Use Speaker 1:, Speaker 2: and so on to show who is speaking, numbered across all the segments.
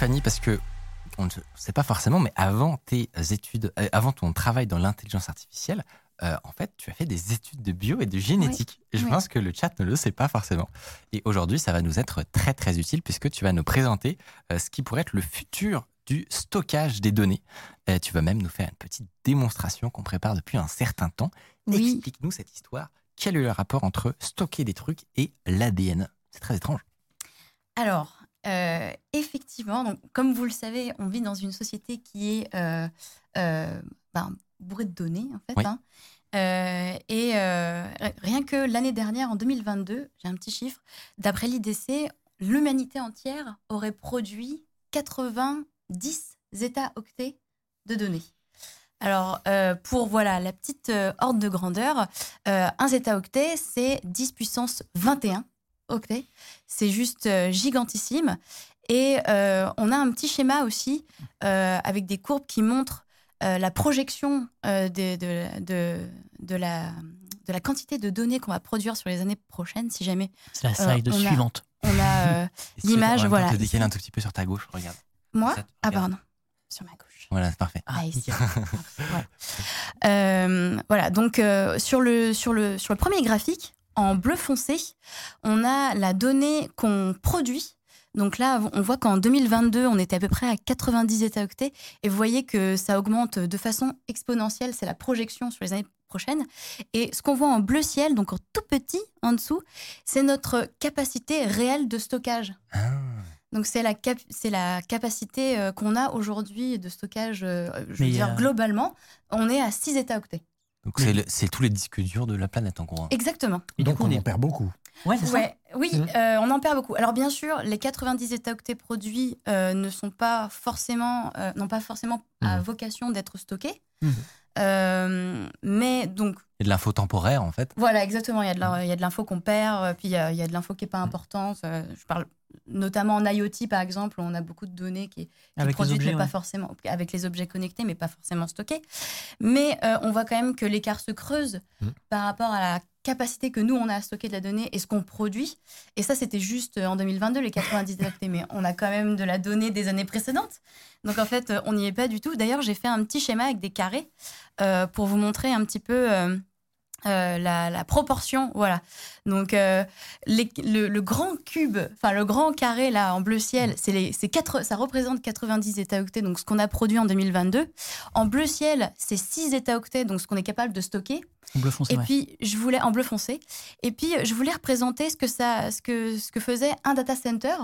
Speaker 1: Tiffany, parce que on ne sait pas forcément, mais avant tes études, euh, avant ton travail dans l'intelligence artificielle, euh, en fait, tu as fait des études de bio et de génétique.
Speaker 2: Oui,
Speaker 1: je
Speaker 2: oui.
Speaker 1: pense que le chat ne le sait pas forcément. Et aujourd'hui, ça va nous être très très utile puisque tu vas nous présenter euh, ce qui pourrait être le futur du stockage des données. Tu vas même nous faire une petite démonstration qu'on prépare depuis un certain temps.
Speaker 2: Oui.
Speaker 1: Explique-nous cette histoire. Quel est le rapport entre stocker des trucs et l'ADN C'est très étrange.
Speaker 2: Alors, euh, effectivement, donc, comme vous le savez, on vit dans une société qui est euh, euh, ben, bourrée de données, en fait.
Speaker 1: Oui.
Speaker 2: hein. Et rien que l'année dernière, en 2022, j'ai un petit chiffre, d'après l'IDC, l'humanité entière aurait produit 90 zeta-octets de données. Alors, euh, pour voilà la petite euh, ordre de grandeur, euh, un zeta-octet, c'est 10 puissance 21 octets. C'est juste euh, gigantissime. Et euh, on a un petit schéma aussi euh, avec des courbes qui montrent euh, la projection euh, de, de, de, de la, de la quantité de données qu'on va produire sur les années prochaines, si jamais
Speaker 3: C'est la slide
Speaker 2: on a-
Speaker 3: suivante.
Speaker 2: on a euh, L'image, voilà,
Speaker 1: te décaler un tout petit peu sur ta gauche, regarde.
Speaker 2: moi.
Speaker 1: Ça,
Speaker 2: Ah,
Speaker 1: regarde.
Speaker 2: pardon. Sur ma gauche.
Speaker 1: Voilà, c'est parfait.
Speaker 2: Ah, ici. voilà. Euh, voilà, donc euh, sur, le, sur, le, sur le premier graphique, en bleu foncé, on a la donnée qu'on produit. Donc là, on voit qu'en 2022, on était à peu près à 90 zeta-octets. Et vous voyez que ça augmente de façon exponentielle. C'est la projection sur les années prochaines. Et ce qu'on voit en bleu ciel, donc en tout petit en dessous, c'est notre capacité réelle de stockage.
Speaker 1: Ah.
Speaker 2: Donc c'est la, cap- la capacité euh, qu'on a aujourd'hui de stockage, euh, je veux dire globalement, on est à 6 zeta-octets.
Speaker 1: Donc c'est le- tous les disques durs de la planète en gros. hein.
Speaker 2: Exactement.
Speaker 3: Et du
Speaker 4: Donc
Speaker 3: coup,
Speaker 4: on
Speaker 3: on est-
Speaker 4: en perd beaucoup.
Speaker 3: Ouais, c'est ça.
Speaker 2: Ouais, oui,
Speaker 4: Mhm.
Speaker 2: euh, on en perd beaucoup. Alors bien sûr, les 90 zeta-octets produits euh, ne sont pas forcément, euh, n'ont pas forcément à
Speaker 4: Mhm.
Speaker 2: vocation d'être stockés. Euh, mais donc
Speaker 1: Et de l'info temporaire en fait.
Speaker 2: Voilà, exactement. Il y a de il y a l'info qu'on perd, puis il y a, il y a de l'info qui n'est pas importante. Je parle notamment en IoT, par exemple, où on a beaucoup de données qui, qui
Speaker 3: Avec
Speaker 2: produites,
Speaker 3: objets,
Speaker 2: mais pas
Speaker 3: ouais.
Speaker 2: forcément avec les objets connectés, mais pas forcément stockés. Mais euh, on voit quand même que l'écart se creuse
Speaker 4: Mhm.
Speaker 2: par rapport à la capacité que nous, on a à stocker de la donnée et ce qu'on produit. Et ça, c'était juste euh, en 2022, les 90 octets, mais on a quand même de la donnée des années précédentes. Donc en fait, euh, on n'y est pas du tout. D'ailleurs, j'ai fait un petit schéma avec des carrés euh, pour vous montrer un petit peu euh, euh, la, la proportion. Voilà. Donc euh, les- le, le grand cube, enfin le grand carré là en bleu ciel, c'est les, c'est quatre, ça représente 90 zeta-octets, donc ce qu'on a produit en 2022. En bleu ciel, c'est 6 zeta-octets, donc ce qu'on est capable de stocker.
Speaker 3: En bleu foncé,
Speaker 2: Et
Speaker 3: ouais.
Speaker 2: puis, je voulais, en bleu foncé, et puis je voulais représenter ce que, ça, ce que, ce que faisait un data center.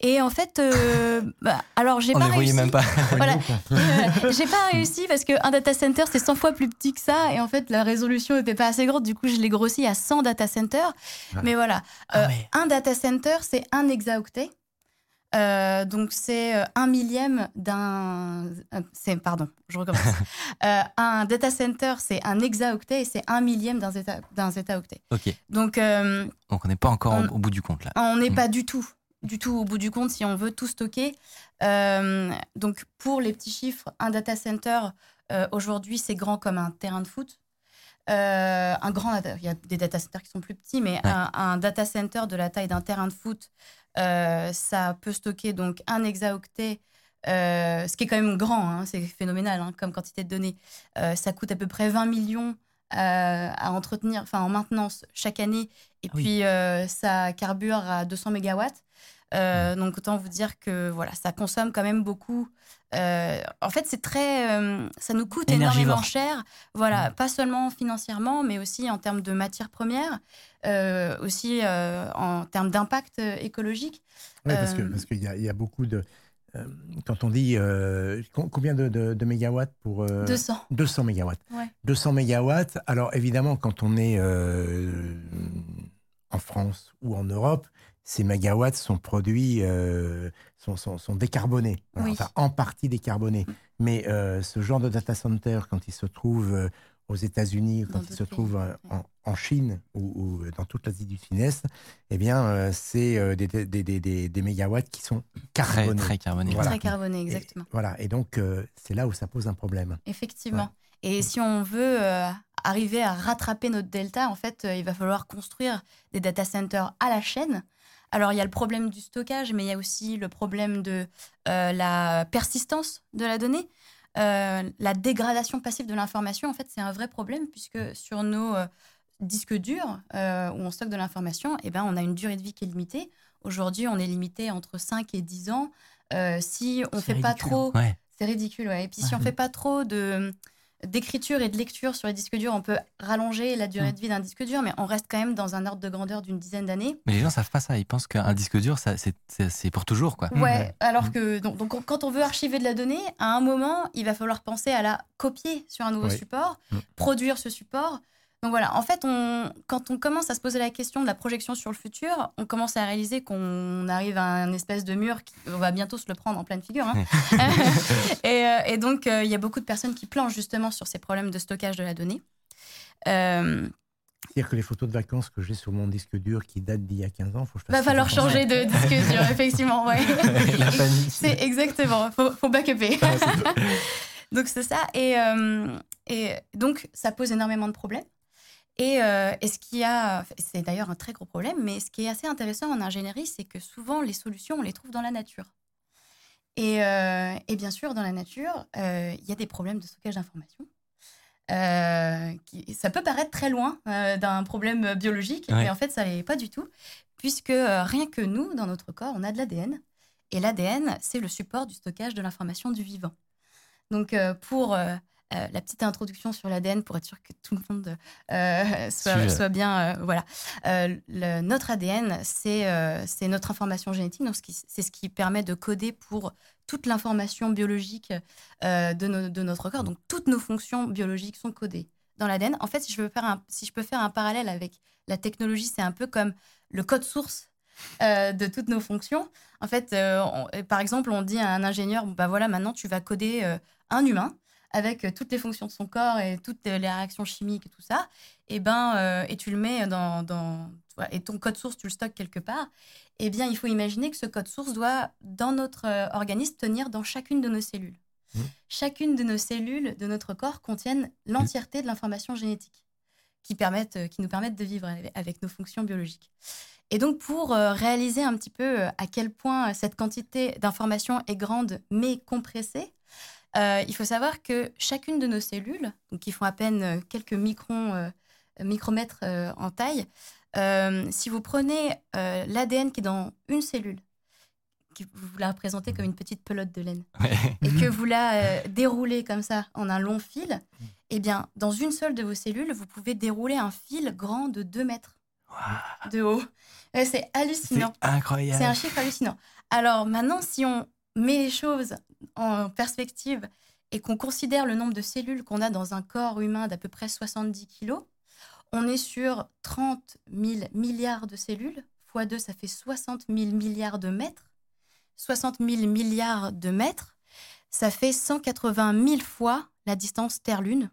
Speaker 2: Et en fait, euh, bah, alors j'ai pas
Speaker 1: ne voyait
Speaker 2: réussi.
Speaker 1: même pas.
Speaker 2: Voilà. Euh, j'ai pas réussi parce qu'un data center c'est 100 fois plus petit que ça et en fait la résolution n'était pas assez grande du coup je l'ai grossi à 100 data centers mais voilà
Speaker 3: Ah
Speaker 2: Euh,
Speaker 3: ouais.
Speaker 2: un data center c'est un hexaoctet donc c'est un millième d'un c'est pardon je recommence un data center c'est un hexaoctet et c'est un millième d'un zeta d'un zetaoctet
Speaker 1: Ok.
Speaker 2: donc
Speaker 1: Donc on n'est pas encore
Speaker 2: On-
Speaker 1: au, bout du compte là.
Speaker 2: on n'est
Speaker 1: Mm.
Speaker 2: pas du tout, du tout au bout du compte si on veut tout stocker. Euh, donc pour les petits chiffres, un data center euh, aujourd'hui c'est grand comme un terrain de foot. Euh, un grand, data- il y a des data centers qui sont plus petits, mais un, un data center de la taille d'un terrain de foot, ça peut stocker donc un hexaoctet. ce qui est quand même grand, hein, c'est phénoménal hein, comme quantité de données. Ça coûte à peu près 20 millions à entretenir, enfin en maintenance chaque année. Et
Speaker 3: Ah oui.
Speaker 2: puis euh, ça carbure à 200 mégawatts. Euh, donc autant vous dire que voilà, ça consomme quand même beaucoup. Euh, en fait, c'est très, euh, ça nous coûte énormément cher. Voilà, pas seulement financièrement, mais aussi en termes de matières premières, euh, aussi euh, en termes d'impact euh, écologique.
Speaker 4: Oui, parce que
Speaker 2: Euh,
Speaker 4: parce qu'il y a beaucoup de. Euh, quand on dit euh, com- combien de, de- de mégawatts pour euh,
Speaker 2: 200.
Speaker 4: 200 mégawatts.
Speaker 2: Ouais.
Speaker 4: 200 mégawatts. Alors évidemment, quand on est euh, France ou en Europe, ces mégawatts sont produits, sont, sont, sont, décarbonés,
Speaker 2: oui.
Speaker 4: enfin en partie décarbonés. Mais ce genre de data center, quand il se trouve aux États-Unis, quand il se trouve en, en, Chine ou, ou, dans toute l'Asie du Sud-Est, eh bien, c'est des, des, des, des, mégawatts qui sont carbonés.
Speaker 1: Très, très carbonés.
Speaker 2: Voilà. Très carbonés, exactement.
Speaker 4: Et, voilà. Et donc, c'est là où ça pose un problème.
Speaker 2: Effectivement. Ouais. Et si on veut euh, arriver à rattraper notre delta, en fait, euh, il va falloir construire des data centers à la chaîne. Alors, il y a le problème du stockage, mais il y a aussi le problème de euh, la persistance de la donnée. La dégradation passive de l'information, en fait, c'est un vrai problème puisque sur nos disques durs où on stocke de l'information, eh ben, on a une durée de vie qui est limitée. Aujourd'hui, on est limité entre 5 et 10 ans. si on ne fait
Speaker 4: ridicule.
Speaker 2: pas trop...
Speaker 1: Ouais.
Speaker 2: C'est ridicule, ouais. Et puis, si on ne fait pas trop de d'écriture et de lecture sur les disques durs, on peut rallonger la durée de vie d'un disque dur, mais on reste quand même dans un ordre de grandeur d'une dizaine d'années.
Speaker 1: Mais les gens savent pas ça. Ils pensent qu'un disque dur, c'est pour toujours, quoi.
Speaker 2: Ouais. Alors que donc, donc, quand on veut archiver de la donnée, à un moment, il va falloir penser à la copier sur un nouveau
Speaker 4: Oui.
Speaker 2: support,
Speaker 4: Mm.
Speaker 2: produire ce support. Donc voilà, en fait, on, quand on commence à se poser la question de la projection sur le futur, on commence à réaliser qu'on arrive à un espèce de mur qui on va bientôt se le prendre en pleine figure. hein. et, euh, et donc, euh, il y a beaucoup de personnes qui planchent justement sur ces problèmes de stockage de la donnée. Euh,
Speaker 4: C'est-à-dire que les photos de vacances que j'ai sur mon disque dur qui datent d'il y a 15 ans, faut que je fasse
Speaker 2: va falloir changer de disque dur, effectivement. Ouais. C'est exactement, faut, faut backuper. donc c'est ça. Et, euh, et donc ça pose énormément de problèmes. Et, euh, et ce qui a, c'est d'ailleurs un très gros problème, mais ce qui est assez intéressant en ingénierie, c'est que souvent les solutions, on les trouve dans la nature. Et, euh, et bien sûr, dans la nature, euh, il y a des problèmes de stockage d'informations. Ça peut paraître très loin d'un problème biologique,
Speaker 1: Ouais.
Speaker 2: mais en fait, ça l'est pas du tout, puisque rien que nous, dans notre corps, on a de l'ADN. Et l'ADN, c'est le support du stockage de l'information du vivant. Donc, pour euh, la petite introduction sur l'ADN, pour être sûr que tout le monde euh, soit, bien. euh, voilà. Le- notre ADN, c'est notre information génétique. Donc, c'est ce qui permet de coder pour toute l'information biologique de, no- de notre corps. Donc, toutes nos fonctions biologiques sont codées dans l'ADN. En fait, si je, veux faire un, si je peux faire un parallèle avec la technologie, c'est un peu comme le code source euh, de toutes nos fonctions. En fait, euh, on- par exemple, on dit à un ingénieur, bah voilà, maintenant tu vas coder euh, un humain avec euh, toutes les fonctions de son corps et toutes les réactions chimiques et tout ça, et ben euh, et tu le mets dans, et ton code source tu le stockes quelque part. Eh bien, il faut imaginer que ce code source doit dans notre euh, organisme tenir dans chacune de nos cellules.
Speaker 4: Mhm.
Speaker 2: Chacune de nos cellules de notre corps contiennent l'entièreté de l'information génétique qui permettent, euh, qui nous permettent de vivre avec- nos fonctions biologiques. Et donc, pour euh, réaliser un petit peu euh, à quel point cette quantité d'informations est grande mais compressée, euh, il faut savoir que chacune de nos cellules, donc qui font à peine euh, quelques microns, euh, micromètres euh, en taille, si vous prenez l'ADN qui est dans une cellule, qui vous la représentez comme une petite pelote de laine,
Speaker 1: Ouais.
Speaker 2: et que vous la déroulez comme ça en un long fil, eh bien, dans une seule de vos cellules, vous pouvez dérouler un fil grand de 2 mètres de haut. Ouais, c'est
Speaker 1: C'est
Speaker 2: hallucinant.
Speaker 1: incroyable.
Speaker 2: C'est un chiffre hallucinant. Alors maintenant, si on met les choses en perspective et qu'on considère le nombre de cellules qu'on a dans un corps humain d'à peu près 70 kilos, on est sur 30 000 milliards de cellules. Fois 2, ça fait 60 000 milliards de mètres. 60 000 milliards de mètres, ça fait 180 000 fois la distance Terre-Lune.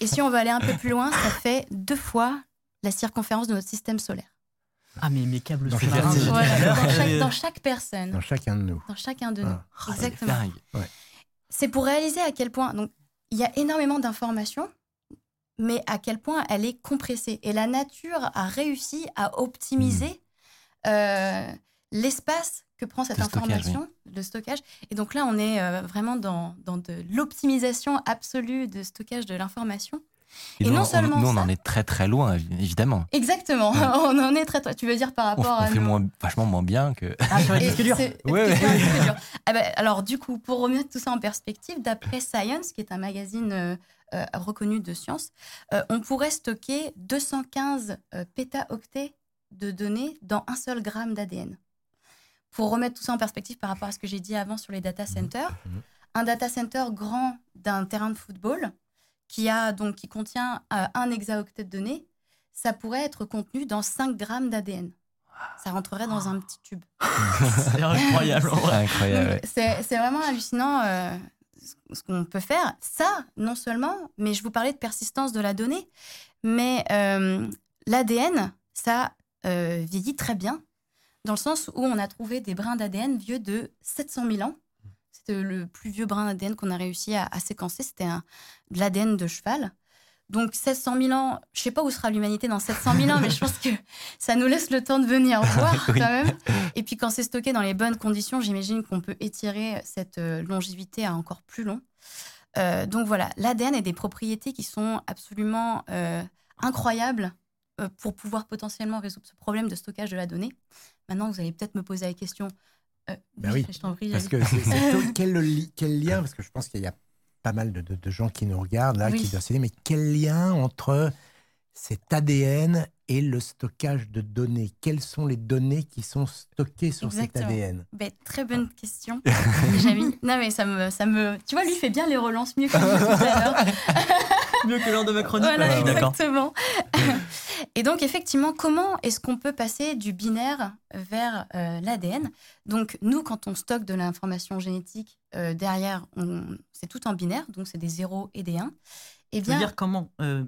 Speaker 2: Et si on veut aller un peu plus loin, ça fait deux fois la circonférence de notre système solaire.
Speaker 3: Ah, mais mes câbles
Speaker 4: Dans
Speaker 2: Voilà, dans, chaque, dans chaque personne,
Speaker 4: Dans chacun de nous.
Speaker 2: dans chacun de nous.
Speaker 4: Ah.
Speaker 1: Ah, c'est
Speaker 2: Exactement.
Speaker 1: dingue.
Speaker 2: C'est pour réaliser à quel point. Donc, il y a énormément d'informations, mais à quel point elle est compressée. Et la nature a réussi à optimiser euh, l'espace que prend cette
Speaker 1: Le stockage,
Speaker 2: information, le stockage. Et donc là, on est euh, vraiment dans, dans de l'optimisation absolue de stockage de l'information. Et
Speaker 1: nous,
Speaker 2: non
Speaker 1: on-
Speaker 2: seulement
Speaker 1: nous, on en est très très loin, évidemment.
Speaker 2: Exactement.
Speaker 1: Ouais.
Speaker 2: on en est très, très. Tu veux dire par
Speaker 1: On,
Speaker 2: rapport
Speaker 1: on
Speaker 2: à
Speaker 1: fait
Speaker 2: nos-
Speaker 1: moins, vachement moins bien que.
Speaker 3: Ah,
Speaker 2: c'est-
Speaker 1: ouais.
Speaker 2: dur. Ah alors, du coup, pour remettre tout ça en perspective, d'après Science, qui est un magazine euh, euh, reconnu de science, euh, on pourrait stocker 215 euh, pétaoctets de données dans un seul gramme d'ADN. Pour remettre tout ça en perspective par rapport à ce que j'ai dit avant sur les data centers,
Speaker 4: Mhm.
Speaker 2: un data center grand d'un terrain de football qui a donc qui contient euh, un hexaoctet de données, ça pourrait être contenu dans 5 grammes d'ADN. Ça rentrerait dans un petit tube.
Speaker 3: C'est incroyable.
Speaker 2: C'est c'est vraiment hallucinant euh, ce- ce qu'on peut faire. Ça, non seulement, mais je vous parlais de persistance de la donnée, mais euh, l'ADN, ça euh, vieillit très bien, dans le sens où on a trouvé des brins d'ADN vieux de 700 000 ans. C'était le plus vieux brin d'ADN qu'on a réussi à, à séquencer, c'était de l'ADN de cheval. Donc 700 000 ans, je sais pas où sera l'humanité dans 700 000 ans, mais je pense que ça nous laisse le temps de venir voir
Speaker 1: Oui.
Speaker 2: quand même. Et puis quand c'est stocké dans les bonnes conditions, j'imagine qu'on peut étirer cette euh, longévité à encore plus long. Euh, donc voilà, l'ADN a des propriétés qui sont absolument euh, incroyables euh, pour pouvoir potentiellement résoudre ce problème de stockage de la donnée. Maintenant, vous allez peut-être me poser la question. Euh,
Speaker 4: Ben oui,
Speaker 2: je t'en prie.
Speaker 4: Parce que c'est- c'est- quel, li- quel lien Parce que je pense qu'il y a pas mal de, de- de gens qui nous regardent là,
Speaker 2: Oui.
Speaker 4: qui doivent se dire, mais quel lien entre cet ADN et le stockage de données? Quelles sont les données qui sont stockées sur
Speaker 2: Exactement.
Speaker 4: cet ADN
Speaker 2: Ben, très bonne question. Jamy. Non, mais ça me, ça me. Tu vois, lui fait bien les relances mieux que moi tout à l'heure.
Speaker 3: Mieux que lors de ma chronique.
Speaker 2: Voilà, exactement. Et donc, effectivement, comment est-ce qu'on peut passer du binaire vers euh, l'ADN? Donc, nous, quand on stocke de l'information génétique, euh, derrière, on- c'est tout en binaire, donc c'est des 0 et des 1. Eh
Speaker 3: Tu veux
Speaker 2: bien,
Speaker 3: dire comment euh,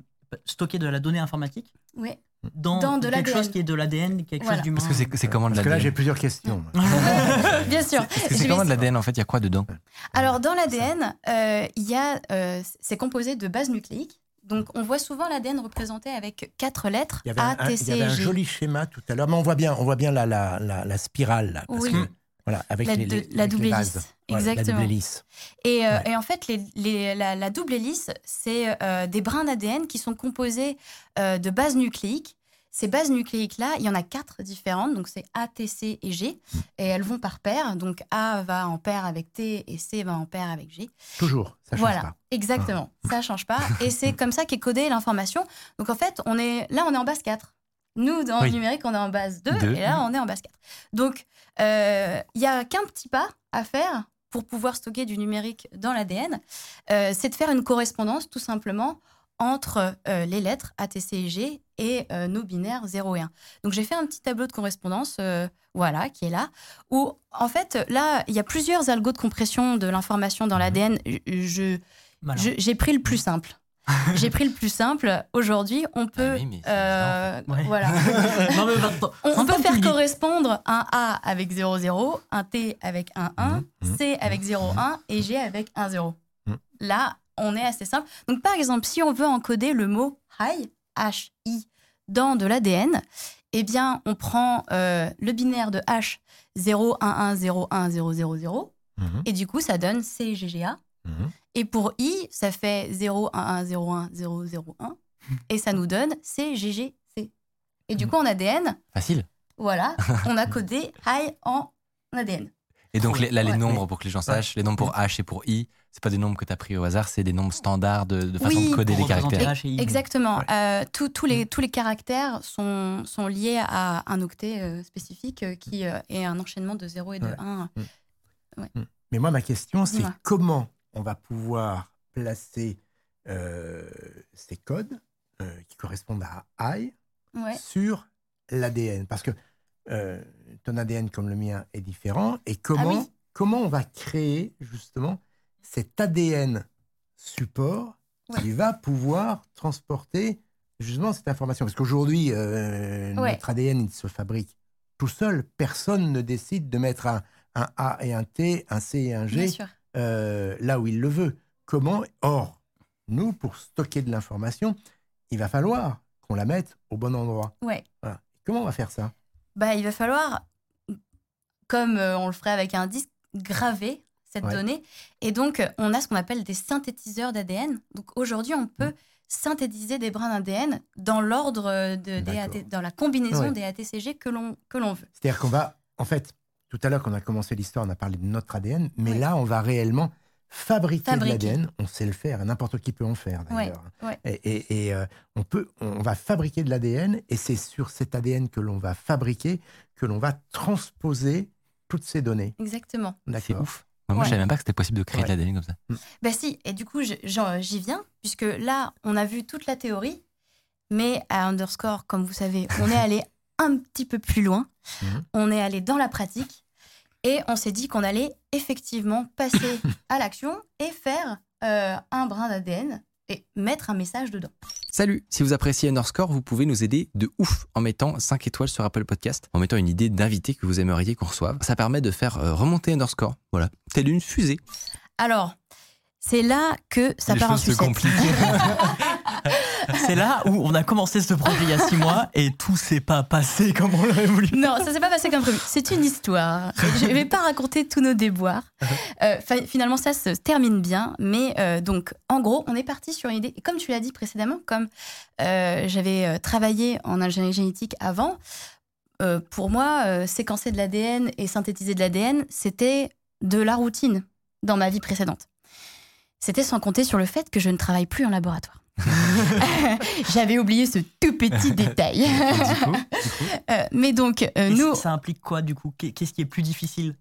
Speaker 3: stocker de la donnée informatique
Speaker 2: ouais.
Speaker 3: dans,
Speaker 2: Dans de
Speaker 3: quelque
Speaker 2: l'ADN.
Speaker 3: chose qui est de l'ADN, quelque
Speaker 2: Voilà.
Speaker 3: chose d'humain
Speaker 1: Parce que c'est c'est comment de
Speaker 4: Parce que là, j'ai
Speaker 1: l'ADN
Speaker 4: plusieurs questions.
Speaker 2: bien sûr.
Speaker 1: C'est comment de l'ADN en fait Il y a quoi dedans?
Speaker 2: Alors, dans l'ADN, euh, il y a, euh, c'est composé de bases nucléiques. Donc, on voit souvent l'ADN représenté avec quatre lettres
Speaker 4: Il y avait,
Speaker 2: A,
Speaker 4: un,
Speaker 2: T,
Speaker 4: il y
Speaker 2: C
Speaker 4: avait un
Speaker 2: G.
Speaker 4: joli schéma tout à l'heure, mais on voit bien, on voit bien la, la, la, la spirale là, parce
Speaker 2: Oui.
Speaker 4: que, voilà, avec
Speaker 2: La
Speaker 4: les,
Speaker 2: deux-
Speaker 4: les-
Speaker 2: la
Speaker 4: avec
Speaker 2: double
Speaker 4: les
Speaker 2: hélice.
Speaker 4: bases. Voilà, la
Speaker 2: Exactement.
Speaker 4: double hélice.
Speaker 2: Et, euh,
Speaker 4: Ouais.
Speaker 2: et en fait, les, la double hélice, c'est euh, des brins d'ADN qui sont composés euh, de bases nucléiques. Ces bases nucléiques-là, il y en a quatre différentes, donc c'est A, T, C et G, et elles vont par paire. Donc A va en paire avec T et C va en paire avec G.
Speaker 4: Toujours, ça change
Speaker 2: voilà,
Speaker 4: pas.
Speaker 2: exactement, ça change pas. Et c'est comme ça qu'est codée l'information. Donc en fait, on est là, on est en base 4. Nous, dans
Speaker 1: Oui.
Speaker 2: le numérique, on est en base 2,
Speaker 1: Deux.
Speaker 2: et là, on est en base 4. Donc, euh, il y a qu'un petit pas à faire pour pouvoir stocker du numérique dans l'ADN, euh, c'est de faire une correspondance tout simplement entre euh, les lettres A, T, C et G et euh, nos binaires 0 et 1. Donc j'ai fait un petit tableau de correspondance, euh, voilà, qui est là, où en fait, là, il y a plusieurs algos de compression de l'information dans l'ADN. Je, j'ai pris le plus simple. j'ai pris le plus simple. Aujourd'hui, on peut,
Speaker 1: Ah oui, mais c'est
Speaker 2: euh,
Speaker 3: Ouais.
Speaker 2: voilà,
Speaker 3: non, mais attends,
Speaker 2: on, peut faire correspondre un A avec 0, 0, un T avec un 1,
Speaker 4: Mhm, mhm,
Speaker 2: C avec 0, 1 et G avec 1, 0.
Speaker 4: Mhm.
Speaker 2: Là, on est assez simple. Donc, par exemple, si on veut encoder le mot high, H-I, dans de l'ADN, eh bien, on prend euh, le binaire de H 0, 1, 1, 0, 1, 0, 0, 0,
Speaker 4: Mhm,
Speaker 2: et du coup, ça donne CGGA.
Speaker 4: mhm.
Speaker 2: Et pour I, ça fait 0, 1, 1, 0, 1, 0, 0, 1. Et ça nous donne CGGC. Et du coup, en ADN,
Speaker 1: Facile.
Speaker 2: voilà, on a codé high en ADN.
Speaker 1: Et donc les- là, les
Speaker 2: Ouais.
Speaker 1: nombres, pour que les gens sachent, les nombres pour H et pour I, c'est pas des nombres que tu as pris au hasard, c'est des nombres standards de, de façon
Speaker 2: Oui.
Speaker 1: de coder les caractères.
Speaker 2: Exactement.
Speaker 4: Ouais.
Speaker 2: Euh, tous- tous les, tous les caractères sont, sont liés à un octet euh, spécifique euh, qui euh, est un enchaînement de 0 et de
Speaker 4: Ouais.
Speaker 2: 1.
Speaker 4: Mais moi, ma question, c'est comment on va pouvoir placer euh, ces codes euh, qui correspondent à I
Speaker 2: Ouais.
Speaker 4: sur l'ADN Parce que euh, ton ADN comme le mien est différent. Et comment,
Speaker 2: Ah oui.
Speaker 4: comment on va créer justement cet ADN support qui va pouvoir transporter justement cette information Parce qu'aujourd'hui, euh,
Speaker 2: Ouais.
Speaker 4: notre ADN, il se fabrique tout seul. Personne ne décide de mettre un, un A et un T, un C et un G euh, là où il le veut. Comment? Or, nous, pour stocker de l'information, il va falloir qu'on la mette au bon endroit.
Speaker 2: Ouais.
Speaker 4: Voilà. Comment on va faire ça?
Speaker 2: Bah, il va falloir, comme euh, on le ferait avec un disque, graver cette
Speaker 4: Ouais.
Speaker 2: donnée. Et donc, euh, on a ce qu'on appelle des synthétiseurs d'ADN. Donc, aujourd'hui, on
Speaker 4: Mmh.
Speaker 2: peut synthétiser des brins d'ADN dans l'ordre euh, de, des
Speaker 4: D'accord.
Speaker 2: AT dans la combinaison
Speaker 4: Ouais.
Speaker 2: des ATCG que l'on que l'on veut.
Speaker 4: C'est-à-dire qu'on va, en fait, tout à l'heure, quand on a commencé l'histoire, on a parlé de notre ADN, mais
Speaker 2: Ouais.
Speaker 4: là, on va réellement fabriquer,
Speaker 2: Fabriquer.
Speaker 4: de l'ADN. On sait le faire, et n'importe qui peut en faire d'ailleurs.
Speaker 2: ouais.
Speaker 4: Et, et- et, euh, on, peut, on va fabriquer de l'ADN, et c'est sur cet ADN que l'on va fabriquer que l'on va transposer toutes ces données.
Speaker 2: Exactement.
Speaker 1: C'est ouf. Moi,
Speaker 2: Ouais.
Speaker 1: je savais même pas que c'était possible de créer
Speaker 4: Ouais.
Speaker 1: de l'ADN comme ça.
Speaker 2: Bah si, et du coup, j'y viens, puisque là, on a vu toute la théorie. Mais à Underscore, comme vous savez, on est allé un petit peu plus loin.
Speaker 4: Mhm.
Speaker 2: On est allé dans la pratique et on s'est dit qu'on allait effectivement passer à l'action et faire euh, un brin d'ADN et mettre un message dedans.
Speaker 1: Salut, si vous appréciez Underscore, vous pouvez nous aider de ouf en mettant 5 étoiles sur Apple Podcast, en mettant une idée d'invité que vous aimeriez qu'on reçoive. Ça permet de faire euh, remonter Underscore, voilà, telle une fusée.
Speaker 2: Alors, c'est là que ça
Speaker 1: Les
Speaker 2: part en.
Speaker 3: C'est là où on a commencé ce projet il y a six mois et tout s'est pas passé comme on l'aurait voulu.
Speaker 2: Non, ça s'est pas passé comme prévu. C'est une histoire. Je vais pas raconter tous nos déboires. Euh, fi- finalement, ça se termine bien. Mais euh, donc, en gros, on est parti sur une idée. Et comme tu l'as dit précédemment, comme euh, j'avais travaillé en ingénierie génétique avant, pour moi, séquencer de l'ADN et synthétiser de l'ADN, c'était de la routine dans ma vie précédente. C'était sans compter sur le fait que je ne travaille plus en laboratoire. J'avais oublié ce tout petit détail.
Speaker 1: Du coup,
Speaker 2: Euh, mais donc, euh, nous,
Speaker 3: Ça implique quoi du coup? Qu'est- Qu'est-ce qui est plus difficile?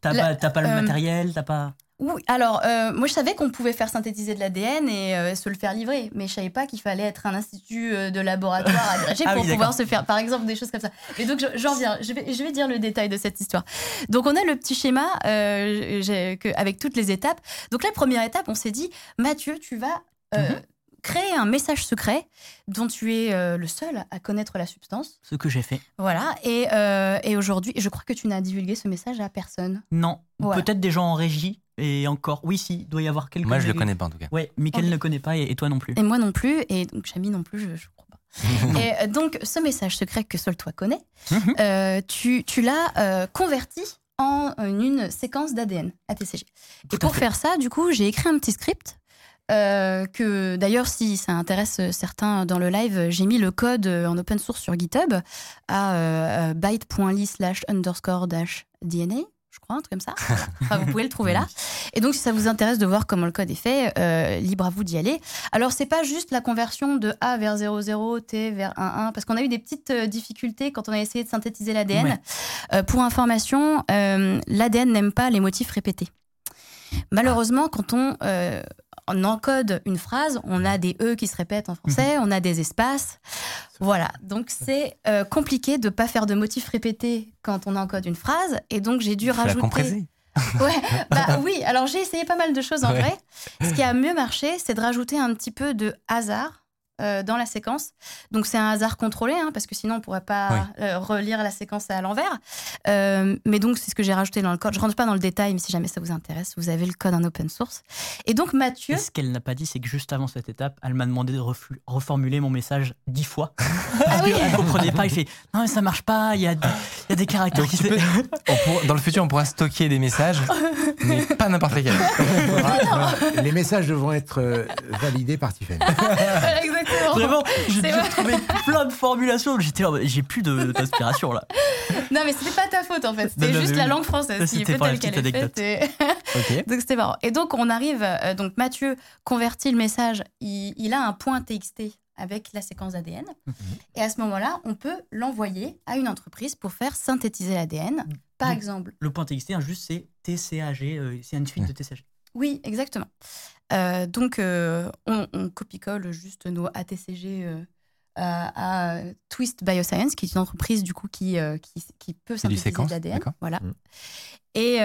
Speaker 3: T'as
Speaker 2: La-
Speaker 3: pas, le
Speaker 2: euh,
Speaker 3: matériel, t'as pas.
Speaker 2: Oui, alors euh, moi je savais qu'on pouvait faire synthétiser de l'ADN et euh, se le faire livrer, mais je savais pas qu'il fallait être un institut euh, de laboratoire agrégé
Speaker 3: Ah
Speaker 2: pour
Speaker 3: oui,
Speaker 2: pouvoir se faire, par exemple, des choses comme ça. Et donc je- j'en viens, je vais, je vais dire le détail de cette histoire. Donc on a le petit schéma euh, que- avec toutes les étapes. Donc la première étape, on s'est dit, Mathieu, tu vas euh,
Speaker 3: Mhm.
Speaker 2: Créer un message secret dont tu es euh, le seul à connaître la substance.
Speaker 3: Ce que j'ai fait.
Speaker 2: Voilà, et, euh, et aujourd'hui, je crois que tu n'as divulgué ce message à personne.
Speaker 3: Non.
Speaker 2: Voilà.
Speaker 3: Peut-être des gens en régie et encore. Oui, si, il doit y avoir quelques.
Speaker 1: moi je le connais pas en tout cas.
Speaker 3: Ouais, Mickaël ne connaît pas et, et toi non plus.
Speaker 2: Et moi non plus, et donc Chami non plus, je, je crois pas. et euh, donc, ce message secret que seul toi connais,
Speaker 3: Mhm.
Speaker 2: euh, tu, tu l'as euh, converti en une séquence d'ADN ATCG.
Speaker 3: Tout
Speaker 2: Et pour
Speaker 3: fait.
Speaker 2: faire ça, du coup, j'ai écrit un petit script. Euh, que d'ailleurs, si ça intéresse certains dans le live, j'ai mis le code euh, en open source sur GitHub à euh, euh, byte.ly slash underscore dash DNA, je crois, un truc comme ça. Enfin, vous pouvez le trouver là. Et donc, si ça vous intéresse de voir comment le code est fait, euh, libre à vous d'y aller. Alors, c'est pas juste la conversion de A vers 00, T vers 11, parce qu'on a eu des petites difficultés quand on a essayé de synthétiser l'ADN.
Speaker 3: Ouais.
Speaker 2: Pour information, l'ADN n'aime pas les motifs répétés. Malheureusement, quand on, on encode une phrase, on a des E qui se répètent en français, on a des espaces. Voilà, donc c'est euh, compliqué de ne pas faire de motifs répétés quand on encode une phrase. Et donc, j'ai dû rajouter. Ouais, bah oui, alors j'ai essayé pas mal de choses en
Speaker 1: Ouais.
Speaker 2: vrai. Ce qui a mieux marché, c'est de rajouter un petit peu de hasard euh, dans la séquence. Donc c'est un hasard contrôlé, hein, parce que sinon on pourrait pas euh, relire la séquence à l'envers. Euh, mais donc c'est ce que j'ai rajouté dans le code. Je rentre pas dans le détail, mais si jamais ça vous intéresse, vous avez le code en open source. Et donc Mathieu,
Speaker 3: Et ce qu'elle n'a pas dit, c'est que juste avant cette étape, elle m'a demandé de reformuler mon message dix fois.
Speaker 2: ah oui,
Speaker 3: Elle ne comprenait pas. Il fait Non, mais ça marche pas. Il y a, des- il y a des caractères
Speaker 1: Donc,
Speaker 3: qui
Speaker 1: peux- on pourra- dans le futur, on pourra stocker des messages, mais pas n'importe lesquels.
Speaker 4: Faudra- les messages devront être validés par Tiffany.
Speaker 2: voilà, exactement.
Speaker 3: Vraiment, j'ai retrouver plein de formulations. J'étais là, j'ai plus de- d'inspiration là.
Speaker 2: Non, mais c'était pas ta faute en fait. C'était juste la langue française
Speaker 3: Ça,
Speaker 2: qui
Speaker 3: la
Speaker 2: telle qu'elle
Speaker 3: petite
Speaker 2: est. Donc c'était marrant. Et donc on arrive, euh, donc Mathieu convertit le message, il, il a un point TXT avec la séquence ADN.
Speaker 3: Mhm.
Speaker 2: Et à ce moment-là, on peut l'envoyer à une entreprise pour faire synthétiser l'ADN. Par
Speaker 3: Donc,
Speaker 2: exemple.
Speaker 3: Le point TXT, hein, juste c'est TCAG, euh, c'est une suite de TCAG.
Speaker 2: Oui, exactement. Euh, donc euh, on, on copie-colle juste nos ATCG. euh, à, à Twist Bioscience, qui est une entreprise du coup qui, qui, qui peut synthétiser de l'ADN. Voilà.
Speaker 4: Mm.
Speaker 2: Et,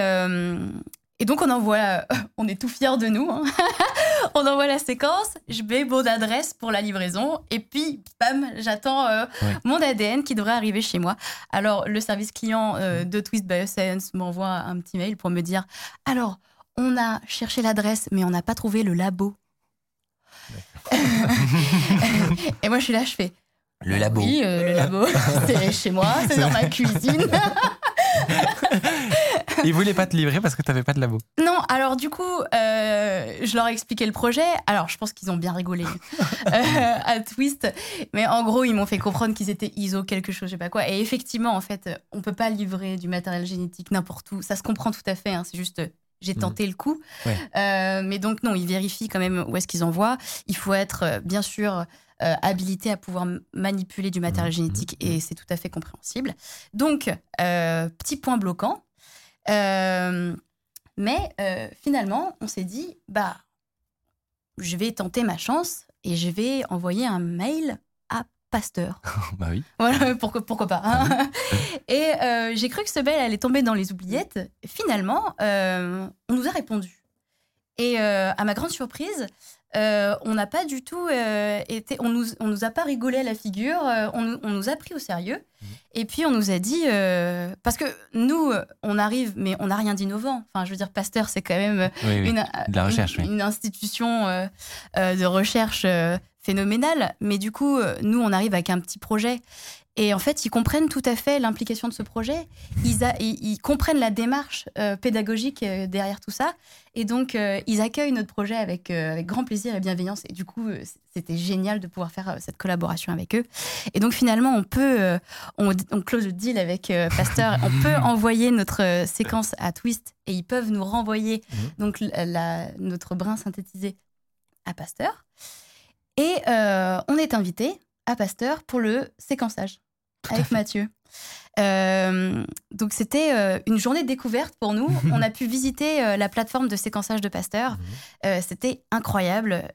Speaker 2: et donc on envoie, on est tout fiers de nous, hein. on envoie la séquence, je mets mon adresse pour la livraison, et puis bam, j'attends euh, mon ADN qui devrait arriver chez moi. Alors le service client euh, de Twist Bioscience m'envoie un petit mail pour me dire, alors on a cherché l'adresse, mais on n'a pas trouvé le labo. et moi je suis là, je fais,
Speaker 1: Le labo.
Speaker 2: oui, euh, le labo, c'est chez moi, c'est dans ma cuisine.
Speaker 1: Ils voulaient pas te livrer parce que t'avais pas de labo.
Speaker 2: Non, alors du coup, euh, je leur ai expliqué le projet. Alors, je pense qu'ils ont bien rigolé euh, à Twist. Mais en gros, ils m'ont fait comprendre qu'ils étaient ISO quelque chose, je sais pas quoi. Et effectivement, en fait, on peut pas livrer du matériel génétique n'importe où. Ça se comprend tout à fait. hein, C'est juste, j'ai tenté le coup.
Speaker 1: Ouais.
Speaker 2: Euh, mais donc, non, ils vérifient quand même où est-ce qu'ils envoient. Il faut être, euh, bien sûr, euh, habilité à pouvoir manipuler du matériel
Speaker 4: Mhm,
Speaker 2: génétique et c'est tout à fait compréhensible. Donc, euh, petit point bloquant. Mais finalement, on s'est dit, bah, je vais tenter ma chance et je vais envoyer un mail Pasteur.
Speaker 1: bah oui.
Speaker 2: Voilà, pourquoi, pourquoi pas. hein. Et euh, j'ai cru que ce mail allait tomber dans les oubliettes. Finalement, euh, on nous a répondu. Et euh, à ma grande surprise, on n'a pas du tout été. On nous, on nous a pas rigolé à la figure, on, nous- on nous a pris au sérieux. Et puis on nous a dit. parce que nous, on arrive, mais on n'a rien d'innovant. Enfin, je veux dire, Pasteur, c'est quand même
Speaker 1: Oui, oui.
Speaker 2: une,
Speaker 1: de la recherche,
Speaker 2: une,
Speaker 1: oui.
Speaker 2: une institution de recherche phénoménale. Mais du coup, euh, nous, on arrive avec un petit projet. Et en fait, ils comprennent tout à fait l'implication de ce projet. Ils, a- ils, ils comprennent la démarche euh, pédagogique euh, derrière tout ça. Et donc, euh, ils accueillent notre projet avec, avec grand plaisir et bienveillance. Et du coup, c'était génial de pouvoir faire cette collaboration avec eux. Et donc, finalement, on peut, on, on close le deal avec Pasteur. on peut envoyer notre séquence à Twist et ils peuvent nous renvoyer
Speaker 4: Mhm.
Speaker 2: donc la- notre brin synthétisé à Pasteur. Et euh, on est invité à Pasteur pour le séquençage avec Mathieu. Euh, donc c'était euh, une journée de découverte pour nous. On a pu visiter la plateforme de séquençage de Pasteur.
Speaker 4: Mhm.
Speaker 2: C'était incroyable.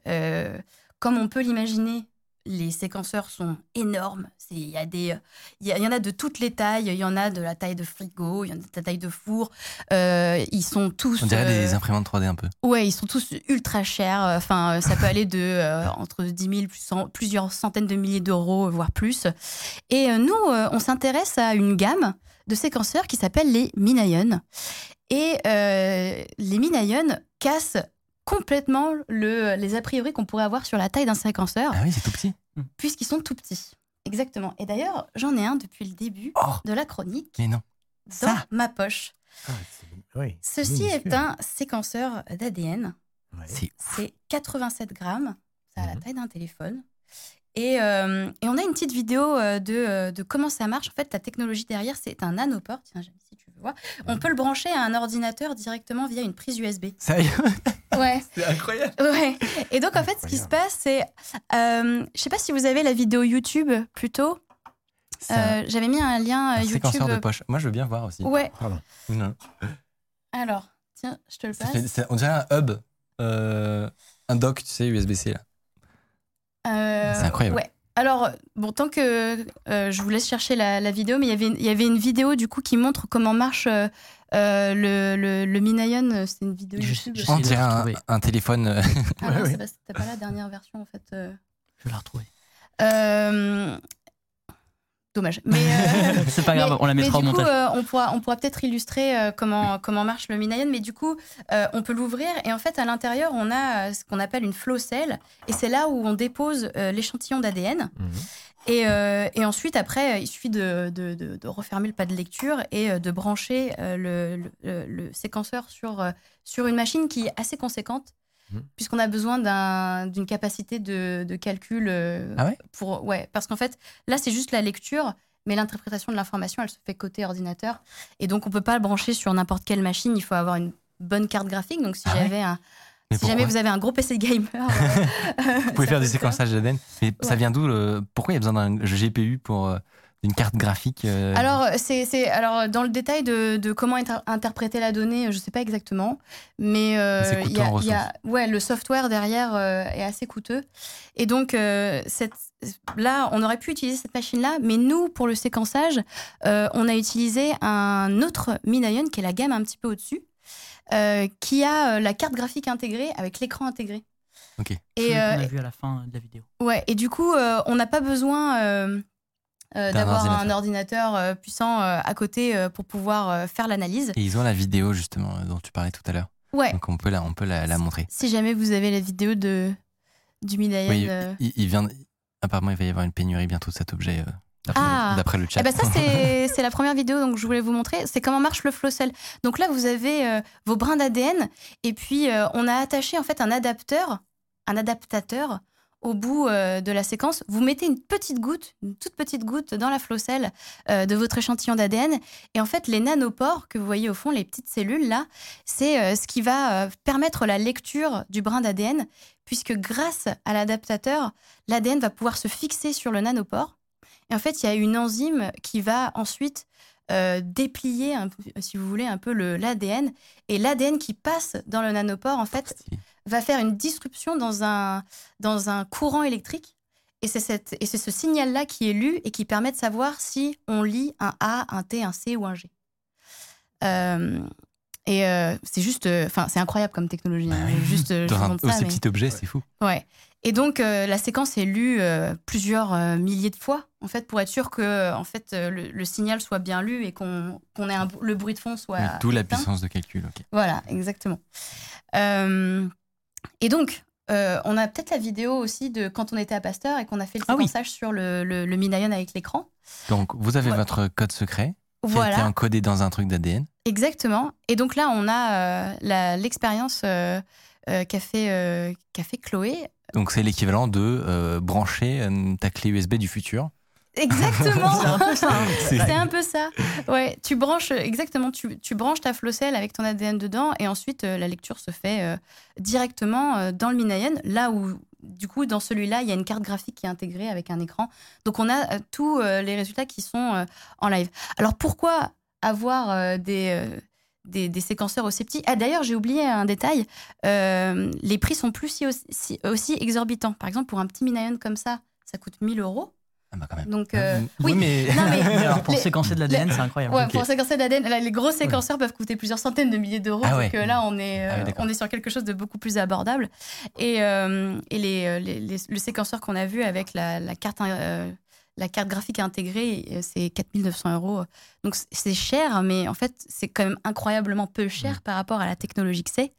Speaker 2: Comme on peut l'imaginer, les séquenceurs sont énormes. Il y, a des- il y, en a de toutes les tailles. Il y en a de la taille de frigo, il y en a de la taille de four. Euh, ils sont tous.
Speaker 1: On dirait
Speaker 2: euh,
Speaker 1: des imprimantes 3D un peu.
Speaker 2: Ouais, ils sont tous ultra chers. Enfin, euh, ça peut aller de euh, entre 10 000 plus plusieurs centaines de milliers d'euros, voire plus. Et euh, nous, euh, on s'intéresse à une gamme de séquenceurs qui s'appelle les Minayon. Et euh, les Minayon cassent complètement le, les a priori qu'on pourrait avoir sur la taille d'un séquenceur,
Speaker 1: Ah oui, c'est tout petit.
Speaker 2: puisqu'ils sont tout petits. Exactement. Et d'ailleurs, j'en ai un depuis le début
Speaker 1: Oh,
Speaker 2: de la chronique
Speaker 1: mais non.
Speaker 2: dans
Speaker 1: Ça
Speaker 2: ma poche.
Speaker 4: Ah, oui,
Speaker 2: Ceci est un séquenceur d'ADN.
Speaker 4: Ouais.
Speaker 1: C'est
Speaker 2: C'est 87 grammes, ça a la
Speaker 4: Mhm.
Speaker 2: taille d'un téléphone. Et, euh, et on a une petite vidéo euh, de, euh, de comment ça marche. En fait, la technologie derrière, c'est un nanoport. Tiens, si tu veux voir. On peut le brancher à un ordinateur directement via une prise USB.
Speaker 1: Sérieux?
Speaker 2: Ouais,
Speaker 1: C'est incroyable.
Speaker 2: ouais. Et donc, en fait, ce qui se passe, c'est. Euh, je sais pas si vous avez la vidéo YouTube plutôt. Euh, J'avais mis un lien
Speaker 1: un séquenceur
Speaker 2: YouTube.
Speaker 1: de poche. Moi, je veux bien voir aussi.
Speaker 2: Ouais,
Speaker 4: Pardon.
Speaker 1: Non.
Speaker 2: alors, tiens, je te le passe.
Speaker 1: fait- on dirait un hub, un dock, tu sais, USB-C là.
Speaker 2: Euh,
Speaker 1: C'est incroyable.
Speaker 2: Ouais. Alors, bon, tant que euh, je vous laisse chercher la, la vidéo, mais il y avait une- il y avait une vidéo du coup qui montre comment marche euh, le, le, le Minayon. C'est une vidéo
Speaker 3: Je-
Speaker 2: YouTube.
Speaker 3: je
Speaker 1: On
Speaker 3: de
Speaker 1: dirait
Speaker 3: la
Speaker 1: un, téléphone.
Speaker 2: Ah non,
Speaker 4: Ouais,
Speaker 2: c'est pas la dernière version en fait. euh.
Speaker 3: Je vais la retrouver.
Speaker 2: Dommage. Mais, euh,
Speaker 3: C'est pas grave,
Speaker 2: mais-
Speaker 3: on la mettra
Speaker 2: mais
Speaker 3: au
Speaker 2: du coup,
Speaker 3: montage.
Speaker 2: euh, on pourra, on pourra peut-être illustrer euh, comment, comment marche le Minayon. Mais du coup, euh, on peut l'ouvrir et en fait, à l'intérieur, on a ce qu'on appelle une flow cell. Et c'est là où on dépose euh, l'échantillon d'ADN.
Speaker 4: Mhm.
Speaker 2: Et, euh, et ensuite, après, il suffit de, de- de- de refermer le pas de lecture et de brancher le, le- séquenceur sur, sur une machine qui est assez conséquente,
Speaker 4: Mhm.
Speaker 2: puisqu'on a besoin d'un- d'une capacité de, de calcul. euh,
Speaker 1: Ah ouais?
Speaker 2: pour, ouais Parce qu'en fait, là, c'est juste la lecture, mais l'interprétation de l'information, elle se fait côté ordinateur. Et donc, on peut pas le brancher sur n'importe quelle machine. Il faut avoir une bonne carte graphique. Donc, si
Speaker 1: Ah ouais?
Speaker 2: j'avais un.
Speaker 1: Mais
Speaker 2: Si jamais vous avez un gros PC gamer, euh,
Speaker 1: Vous pouvez faire des séquençages d'ADN. Mais ça vient d'où le... Pourquoi il y a besoin d'un GPU pour une carte graphique euh,
Speaker 2: Alors, c'est, c'est- alors, dans le détail de, de comment inter- interpréter la donnée, je ne sais pas exactement. Mais euh, il y a- y ouais, le software derrière euh, est assez coûteux. Et donc, euh, cette, là, on aurait pu utiliser cette machine-là. Mais nous, pour le séquençage, euh, on a utilisé un autre Minayon qui est la gamme un petit peu au-dessus. euh, qui a euh, la carte graphique intégrée avec l'écran intégré.
Speaker 1: Ok.
Speaker 2: Et,
Speaker 3: on a vu à la fin de la vidéo.
Speaker 2: Ouais, et du coup, euh, on n'a pas besoin euh, d'avoir un ordinateur euh, puissant euh, à côté pour pouvoir faire l'analyse.
Speaker 1: Et ils ont la vidéo justement dont tu parlais tout à l'heure.
Speaker 2: Ouais,
Speaker 1: Donc on peut la, on peut la, la montrer.
Speaker 2: si jamais vous avez la vidéo de, du Minayon.
Speaker 1: Oui, il, il vient. Apparemment, il va y avoir une pénurie bientôt de cet objet. d'après
Speaker 2: Ah.
Speaker 1: le- le chat.
Speaker 2: Eh ben ça, c'est la première vidéo donc je voulais vous montrer. C'est comment marche le flow cell. Donc là, vous avez vos brins d'ADN et puis on a attaché en fait un adapteur, un adaptateur au bout euh, de la séquence. Vous mettez une petite goutte, une toute petite goutte dans la flow cell euh, de votre échantillon d'ADN et en fait les nanopores que vous voyez au fond, les petites cellules là, c'est euh, ce qui va permettre la lecture du brin d'ADN puisque grâce à l'adaptateur, l'ADN va pouvoir se fixer sur le nanopore. Et en fait, il y a une enzyme qui va ensuite euh, déplier, un si vous voulez, un peu l'ADN. Et l'ADN qui passe dans le nanopore, en fait, va faire une disruption dans un, dans un courant électrique. et c'est ce signal-là qui est lu et qui permet de savoir si on lit un A, un T, un C ou un G. Euh, et euh, c'est juste, enfin, c'est incroyable comme technologie. hein. Juste, euh, je
Speaker 1: un
Speaker 2: ça,
Speaker 1: petit objet, c'est fou.
Speaker 2: Ouais. Et donc euh, la séquence est lue euh, plusieurs euh, milliers de fois en fait pour être sûr que en fait le, le signal soit bien lu et qu'on qu'on ait un, le bruit de fond soit
Speaker 1: Oui, D'où la puissance de calcul. ok.
Speaker 2: Voilà, exactement. Et donc, on a peut-être la vidéo aussi de quand on était à Pasteur et qu'on a fait le
Speaker 3: Ah oui.
Speaker 2: séquençage sur le, le, le Minayon avec l'écran.
Speaker 1: Donc, vous avez
Speaker 2: Ouais.
Speaker 1: votre code secret qui a été
Speaker 2: Voilà,
Speaker 1: encodé dans un truc d'ADN.
Speaker 2: exactement. Et donc là, on a l'expérience qu'a fait, qu'a fait Chloé.
Speaker 1: Donc, c'est l'équivalent de euh, brancher euh, ta clé USB du futur.
Speaker 2: Exactement.
Speaker 3: C'est un peu ça.
Speaker 2: C'est un peu ça. Ouais, tu branches exactement, tu, tu branches ta flocelle avec ton ADN dedans et ensuite euh, la lecture se fait euh, directement euh, dans le Minayen, là où du coup dans celui-là il y a une carte graphique qui est intégrée avec un écran. Donc on a tous les résultats qui sont en live. Alors pourquoi avoir des, des des séquenceurs aussi petits Ah d'ailleurs j'ai oublié un détail. Euh, les prix sont plus si aussi, si- aussi exorbitants. Par exemple pour un petit Minayen comme ça, ça coûte 1000 euros.
Speaker 1: Ah bah quand même.
Speaker 2: Donc euh,
Speaker 1: oui,
Speaker 2: oui.
Speaker 1: mais.
Speaker 2: Non, mais-
Speaker 3: Mais alors pour
Speaker 2: Les-
Speaker 3: séquencer de l'ADN, c'est incroyable.
Speaker 2: Ouais, pour séquencer l'ADN, là, les gros séquenceurs peuvent coûter plusieurs centaines de milliers d'euros.
Speaker 1: Ah
Speaker 2: donc
Speaker 1: ouais.
Speaker 2: euh, là, on est,
Speaker 1: Ah ouais,
Speaker 2: on est sur quelque chose de beaucoup plus abordable. Et, euh, et les, les- le séquenceur qu'on a vu avec la, la carte, la carte graphique intégrée, euh, c'est 4900 euros. Donc c'est cher, mais en fait, c'est quand même incroyablement peu cher par rapport à la technologie que c'est.